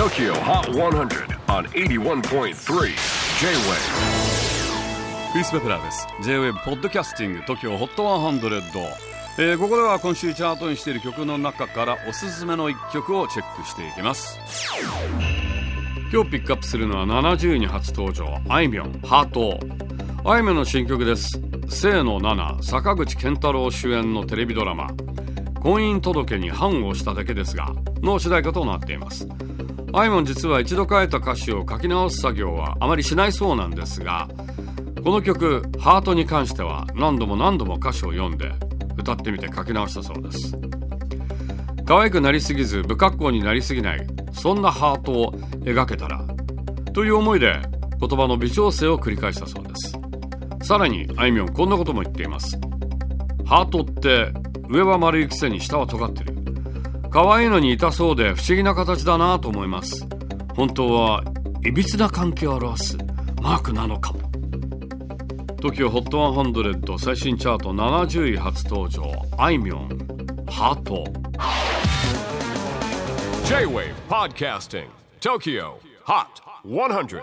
TOKYO HOT 100 on 81.3 J-WAVE クリス・ベプラーです。J-WAVE ポッドキャスティング TOKYO HOT 100、えー、ここでは今週チャートにしている曲の中からおすすめの一曲をチェックしていきます。今日ピックアップするのは70位に初登場。あいみょんハート。あいみょんの新曲です。清野奈々坂口健太郎主演のテレビドラマ。婚姻届に判をしただけですがの主題歌となっています。あいみょん実は一度書いた歌詞を書き直す作業はあまりしないそうなんですがこの曲「ハートに関しては何度も何度も歌詞を読んで歌ってみて書き直したそうです。可愛くなりすぎず不格好になりすぎないそんなハートを描けたらという思いで言葉の微調整を繰り返したそうです。さらにあいみょんこんなことも言っています。ハートって上は丸いくせに下は尖ってる。可愛いのに痛そうで不思議な形だなと思います。本当はいびつな関係を表すマークなのかも。TOKIOHOT100 最新チャート70位初登場あいみょんハート。J-WAVE PODCASTING TOKYO HOT 100